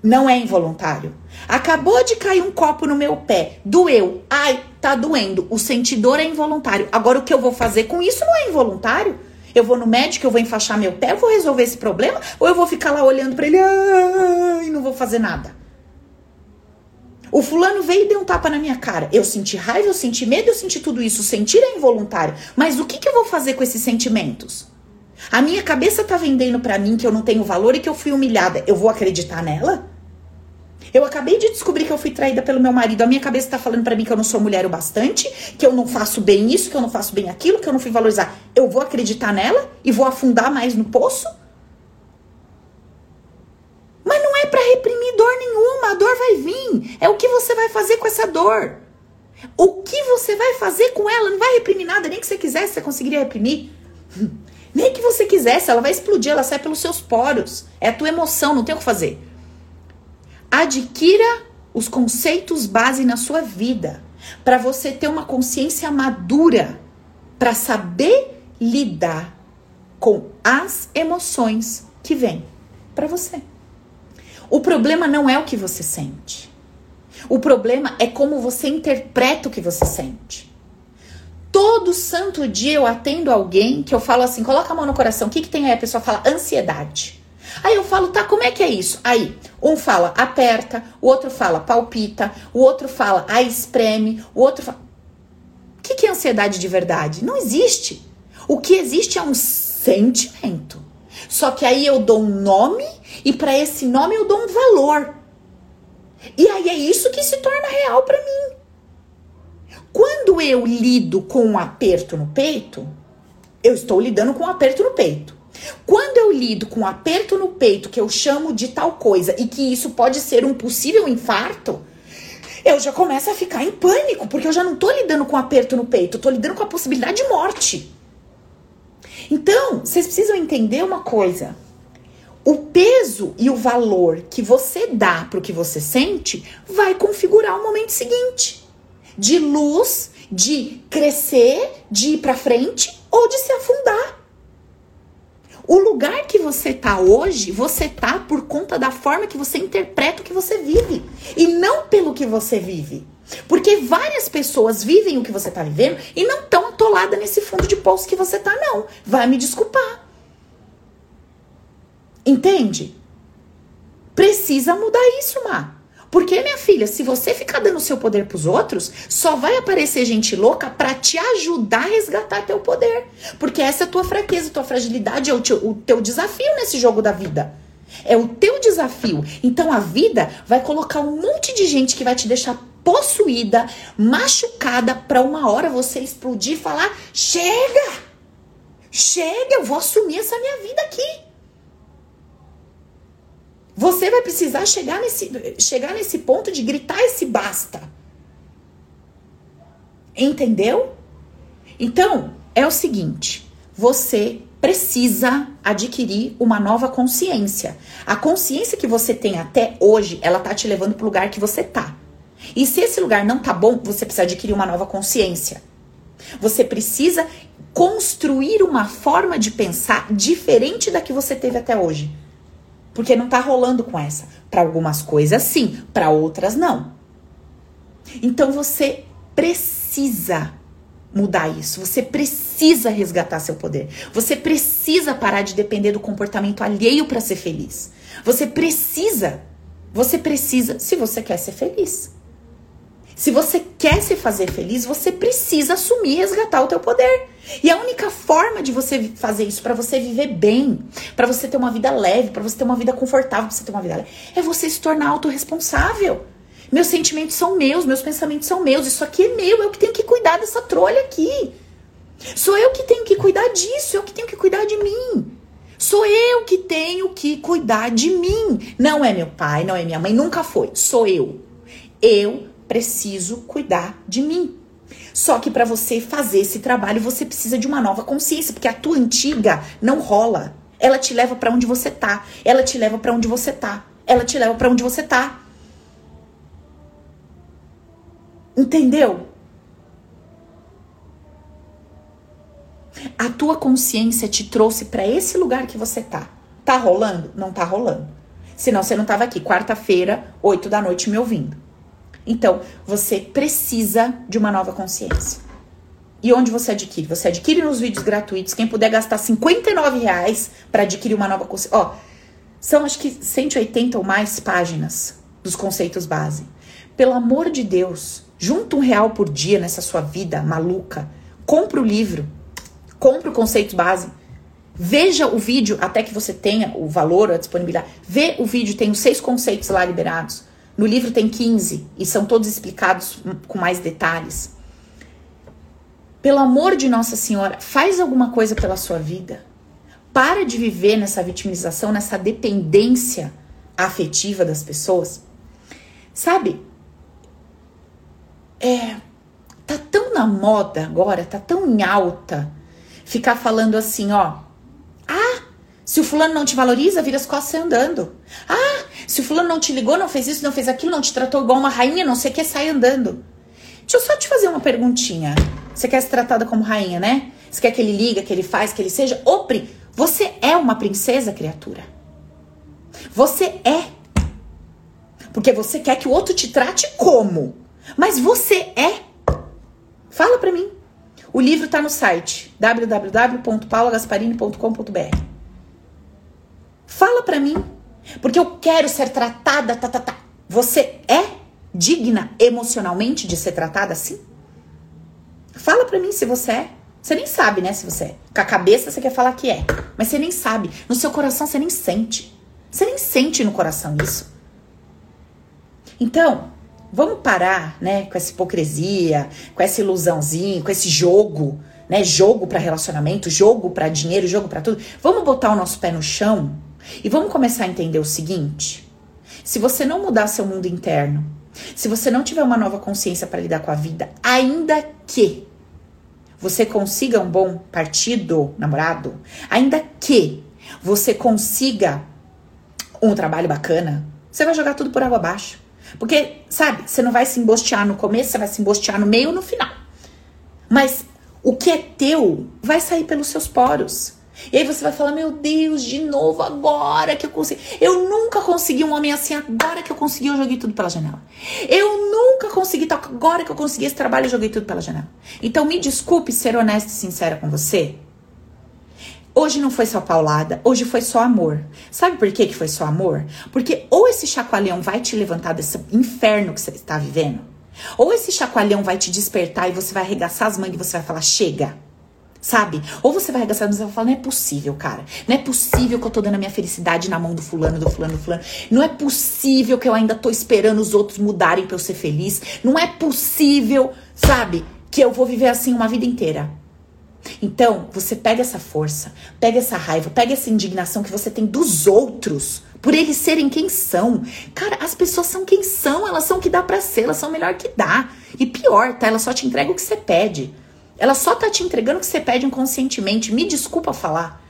Não é involuntário. Acabou de cair um copo no meu pé, doeu. Ai, tá doendo. O sentidor é involuntário. Agora o que eu vou fazer com isso não é involuntário. Eu vou no médico, eu vou enfaixar meu pé, eu vou resolver esse problema ou eu vou ficar lá olhando para ele e não vou fazer nada. O fulano veio e deu um tapa na minha cara. Eu senti raiva, eu senti medo, eu senti tudo isso. Sentir é involuntário. Mas o que, que eu vou fazer com esses sentimentos? A minha cabeça tá vendendo para mim que eu não tenho valor e que eu fui humilhada. Eu vou acreditar nela? Eu acabei de descobrir que eu fui traída pelo meu marido. A minha cabeça tá falando para mim que eu não sou mulher o bastante, que eu não faço bem isso, que eu não faço bem aquilo, que eu não fui valorizar. Eu vou acreditar nela e vou afundar mais no poço? Mas não é para reprimir dor nenhuma, a dor vai vir. É o que você vai fazer com essa dor. O que você vai fazer com ela? Não vai reprimir nada, nem que você quisesse, você conseguiria reprimir. Nem que você quisesse, ela vai explodir, ela sai pelos seus poros. É a tua emoção, não tem o que fazer. Adquira os conceitos base na sua vida, para você ter uma consciência madura, para saber lidar com as emoções que vêm para você. O problema não é o que você sente. O problema é como você interpreta o que você sente. Todo santo dia eu atendo alguém que eu falo assim, coloca a mão no coração, o que, que tem aí? A pessoa fala ansiedade. Aí eu falo, tá, como é que é isso? Aí, um fala aperta, o outro fala palpita, o outro fala a espreme, o outro fala. O que, que é ansiedade de verdade? Não existe. O que existe é um sentimento. Só que aí eu dou um nome e para esse nome eu dou um valor. E aí é isso que se torna real para mim. Quando eu lido com um aperto no peito, eu estou lidando com um aperto no peito. Quando eu lido com um aperto no peito que eu chamo de tal coisa e que isso pode ser um possível infarto, eu já começo a ficar em pânico, porque eu já não tô lidando com um aperto no peito, eu tô lidando com a possibilidade de morte. Então, vocês precisam entender uma coisa. O peso e o valor que você dá para o que você sente vai configurar o momento seguinte. De luz, de crescer, de ir para frente ou de se afundar. O lugar que você tá hoje, você tá por conta da forma que você interpreta o que você vive e não pelo que você vive. Porque várias pessoas vivem o que você tá vivendo e não estão atoladas nesse fundo de poço que você tá, não. Vai me desculpar. Entende? Precisa mudar isso, Má. Porque, minha filha, se você ficar dando seu poder pros outros, só vai aparecer gente louca para te ajudar a resgatar teu poder. Porque essa é a tua fraqueza, tua fragilidade, é o teu, o teu desafio nesse jogo da vida. É o teu desafio. Então a vida vai colocar um monte de gente que vai te deixar possuída, machucada, para uma hora você explodir e falar: chega! Chega, eu vou assumir essa minha vida aqui. Você vai precisar chegar nesse, chegar nesse ponto de gritar esse basta. Entendeu? Então, é o seguinte: você precisa adquirir uma nova consciência. A consciência que você tem até hoje, ela tá te levando pro lugar que você tá. E se esse lugar não tá bom, você precisa adquirir uma nova consciência. Você precisa construir uma forma de pensar diferente da que você teve até hoje. Porque não tá rolando com essa. Para algumas coisas sim, para outras não. Então você precisa mudar isso. Você precisa resgatar seu poder. Você precisa parar de depender do comportamento alheio para ser feliz. Você precisa. Você precisa, se você quer ser feliz. Se você quer se fazer feliz, você precisa assumir e resgatar o teu poder. E a única forma de você fazer isso para você viver bem, para você ter uma vida leve, para você ter uma vida confortável, para você ter uma vida leve, é você se tornar autorresponsável. Meus sentimentos são meus, meus pensamentos são meus, isso aqui é meu, eu que tenho que cuidar dessa trolha aqui. Sou eu que tenho que cuidar disso, eu que tenho que cuidar de mim. Sou eu que tenho que cuidar de mim. Não é meu pai, não é minha mãe, nunca foi. Sou eu. Eu preciso cuidar de mim. Só que para você fazer esse trabalho, você precisa de uma nova consciência, porque a tua antiga não rola. Ela te leva para onde você tá. Ela te leva para onde você tá. Ela te leva para onde você tá. Entendeu? A tua consciência te trouxe para esse lugar que você tá. Tá rolando? Não tá rolando. Senão você não tava aqui quarta-feira, 8 da noite me ouvindo. Então, você precisa de uma nova consciência. E onde você adquire? Você adquire nos vídeos gratuitos. Quem puder gastar 59 reais para adquirir uma nova consciência. Ó, são acho que 180 ou mais páginas dos conceitos base. Pelo amor de Deus, junta um real por dia nessa sua vida maluca. Compre o livro. Compre o conceito base. Veja o vídeo até que você tenha o valor, a disponibilidade. Vê o vídeo, tem os seis conceitos lá liberados. No livro tem 15 e são todos explicados com mais detalhes. Pelo amor de Nossa Senhora, faz alguma coisa pela sua vida. Para de viver nessa vitimização, nessa dependência afetiva das pessoas. Sabe? É, tá tão na moda agora, tá tão em alta ficar falando assim, ó. Se o fulano não te valoriza, vira as costas andando. Ah, se o fulano não te ligou, não fez isso, não fez aquilo, não te tratou igual uma rainha, não sei o que, sai andando. Deixa eu só te fazer uma perguntinha. Você quer ser tratada como rainha, né? Você quer que ele liga, que ele faz, que ele seja? Opre, você é uma princesa, criatura. Você é. Porque você quer que o outro te trate como? Mas você é. Fala pra mim. O livro tá no site www.paulagasparini.com.br. Fala pra mim. Porque eu quero ser tratada, tá, tá, tá. Você é digna emocionalmente de ser tratada assim? Fala pra mim se você é. Você nem sabe, né, se você é. Com a cabeça você quer falar que é. Mas você nem sabe. No seu coração você nem sente. Você nem sente no coração isso. Então, vamos parar, né, com essa hipocrisia, com essa ilusãozinha, com esse jogo, né, jogo para relacionamento, jogo para dinheiro, jogo para tudo. Vamos botar o nosso pé no chão e vamos começar a entender o seguinte: se você não mudar seu mundo interno, se você não tiver uma nova consciência para lidar com a vida, ainda que você consiga um bom partido, namorado, ainda que você consiga um trabalho bacana, você vai jogar tudo por água abaixo. Porque, sabe, você não vai se embostear no começo, você vai se embostear no meio ou no final. Mas o que é teu vai sair pelos seus poros. E aí você vai falar: Meu Deus, de novo, agora que eu consegui. Eu nunca consegui um homem assim, agora que eu consegui, eu joguei tudo pela janela. Eu nunca consegui, agora que eu consegui esse trabalho, eu joguei tudo pela janela. Então me desculpe ser honesta e sincera com você. Hoje não foi só paulada, hoje foi só amor. Sabe por que, que foi só amor? Porque ou esse chacoalhão vai te levantar desse inferno que você está vivendo, ou esse chacoalhão vai te despertar e você vai arregaçar as mangas e você vai falar: chega sabe? Ou você vai arregaçar e vai falar, não é possível, cara. Não é possível que eu tô dando a minha felicidade na mão do fulano, do fulano, do fulano. Não é possível que eu ainda tô esperando os outros mudarem pra eu ser feliz. Não é possível, sabe? Que eu vou viver assim uma vida inteira. Então, você pega essa força, pega essa raiva, pega essa indignação que você tem dos outros, por eles serem quem são. Cara, as pessoas são quem são, elas são o que dá pra ser, elas são o melhor que dá. E pior, tá? Elas só te entregam o que você pede. Ela só tá te entregando o que você pede inconscientemente. Me desculpa falar.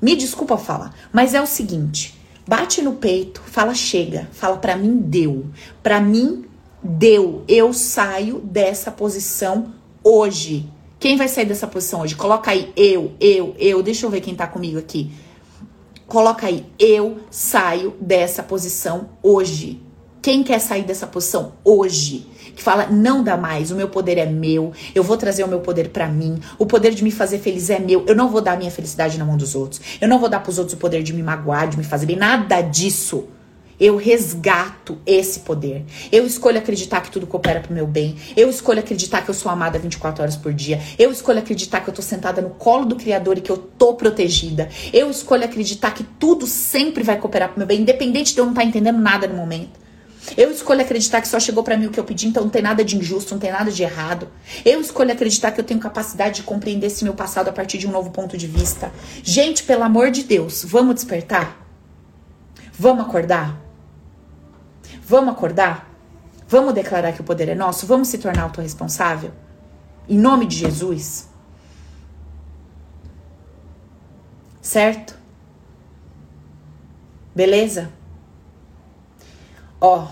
Me desculpa falar. Mas é o seguinte: bate no peito, fala chega, fala para mim deu. Para mim deu. Eu saio dessa posição hoje. Quem vai sair dessa posição hoje? Coloca aí eu, eu, eu. Deixa eu ver quem tá comigo aqui. Coloca aí eu saio dessa posição hoje. Quem quer sair dessa posição hoje? Que fala: não dá mais, o meu poder é meu, eu vou trazer o meu poder para mim, o poder de me fazer feliz é meu, eu não vou dar minha felicidade na mão dos outros, eu não vou dar pros outros o poder de me magoar, de me fazer bem, nada disso. Eu resgato esse poder. Eu escolho acreditar que tudo coopera pro meu bem. Eu escolho acreditar que eu sou amada 24 horas por dia. Eu escolho acreditar que eu tô sentada no colo do Criador e que eu tô protegida. Eu escolho acreditar que tudo sempre vai cooperar pro meu bem, independente de eu não estar tá entendendo nada no momento. Eu escolho acreditar que só chegou para mim o que eu pedi, então não tem nada de injusto, não tem nada de errado. Eu escolho acreditar que eu tenho capacidade de compreender esse meu passado a partir de um novo ponto de vista. Gente, pelo amor de Deus, vamos despertar? Vamos acordar? Vamos acordar? Vamos declarar que o poder é nosso? Vamos se tornar autorresponsável? Em nome de Jesus? Certo? Beleza? Ó,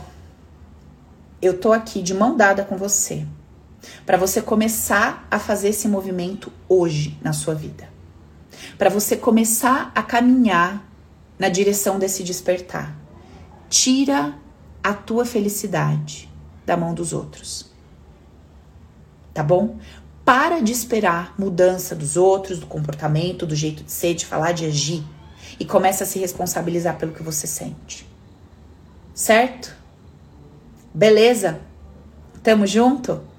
eu tô aqui de mão dada com você para você começar a fazer esse movimento hoje na sua vida. Para você começar a caminhar na direção desse despertar. Tira a tua felicidade da mão dos outros. Tá bom? Para de esperar mudança dos outros, do comportamento, do jeito de ser, de falar, de agir e começa a se responsabilizar pelo que você sente. Certo? Beleza? Tamo junto?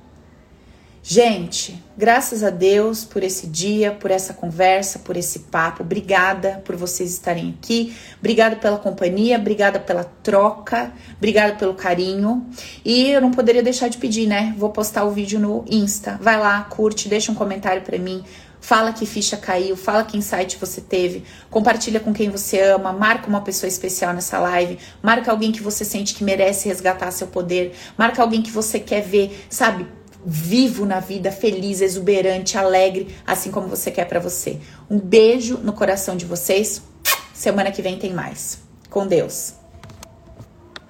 Gente, graças a Deus por esse dia, por essa conversa, por esse papo. Obrigada por vocês estarem aqui. Obrigada pela companhia, obrigada pela troca, obrigada pelo carinho. E eu não poderia deixar de pedir, né? Vou postar o vídeo no Insta. Vai lá, curte, deixa um comentário para mim. Fala que ficha caiu, fala que insight você teve, compartilha com quem você ama, marca uma pessoa especial nessa live, marca alguém que você sente que merece resgatar seu poder, marca alguém que você quer ver, sabe, vivo na vida, feliz, exuberante, alegre, assim como você quer para você. Um beijo no coração de vocês. Semana que vem tem mais. Com Deus.